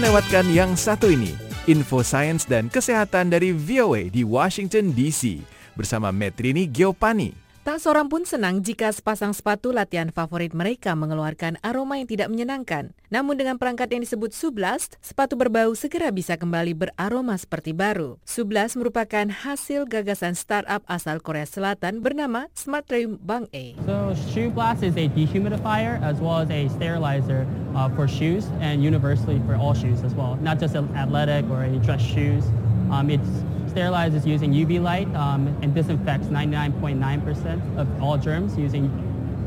Lewatkan yang satu ini, info sains dan kesehatan dari VOA di Washington DC bersama Metrini Giopani. Tak seorang pun senang jika sepasang sepatu latihan favorit mereka mengeluarkan aroma yang tidak menyenangkan. Namun dengan perangkat yang disebut Sublast, sepatu berbau segera bisa kembali beraroma seperti baru. Sublast merupakan hasil gagasan startup asal Korea Selatan bernama Smart Dream Bang A. So Shoe Blast is a dehumidifier as well as a sterilizer uh, for shoes and universally for all shoes as well, not just athletic or any dress shoes. Um, it's sterilizes using UV light um, and disinfects 99.9% of all germs using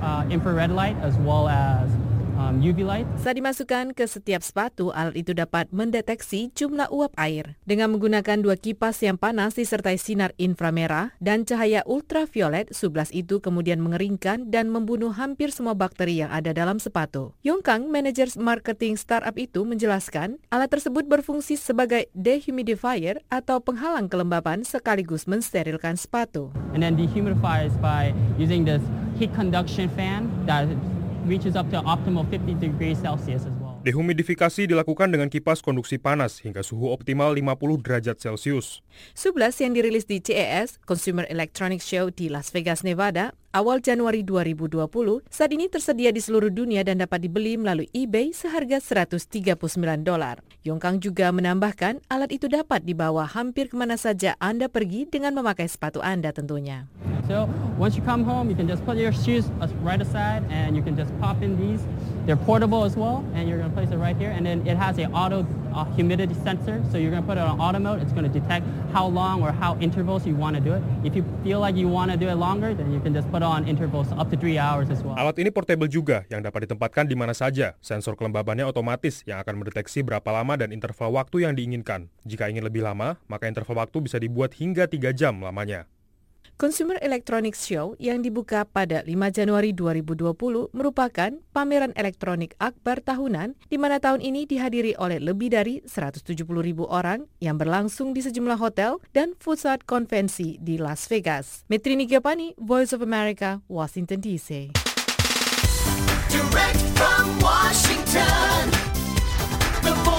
uh, infrared light as well as um, UV light. Saat dimasukkan ke setiap sepatu, alat itu dapat mendeteksi jumlah uap air. Dengan menggunakan dua kipas yang panas disertai sinar inframerah dan cahaya ultraviolet, sublas itu kemudian mengeringkan dan membunuh hampir semua bakteri yang ada dalam sepatu. Yongkang, manajer marketing startup itu menjelaskan, alat tersebut berfungsi sebagai dehumidifier atau penghalang kelembapan sekaligus mensterilkan sepatu. And then dehumidifies by using this heat conduction fan that reaches up to optimal 50 degrees Celsius as well. Dehumidifikasi dilakukan dengan kipas konduksi panas hingga suhu optimal 50 derajat Celcius. Sublas yang dirilis di CES, Consumer Electronics Show di Las Vegas, Nevada, awal Januari 2020, saat ini tersedia di seluruh dunia dan dapat dibeli melalui eBay seharga 139 dolar. Yongkang juga menambahkan alat itu dapat dibawa hampir ke mana saja Anda pergi dengan memakai sepatu Anda tentunya. So once you come home, you can just put your shoes right aside and you can just pop in these. They're portable as well, and you're to place it right here. And then it has a auto uh, humidity sensor, so you're to put it on auto mode. It's to detect how long or how intervals you want to do it. If you feel like you want to do it longer, then you can just put on intervals up to three hours as well. Alat ini portable juga, yang dapat ditempatkan di mana saja. Sensor kelembabannya otomatis yang akan mendeteksi berapa lama dan interval waktu yang diinginkan. Jika ingin lebih lama, maka interval waktu bisa dibuat hingga 3 jam lamanya. Consumer Electronics Show yang dibuka pada 5 Januari 2020 merupakan pameran elektronik akbar tahunan di mana tahun ini dihadiri oleh lebih dari 170 ribu orang yang berlangsung di sejumlah hotel dan pusat konvensi di Las Vegas. Metrini Giapani, Voice of America, Washington DC. Direct from Washington, the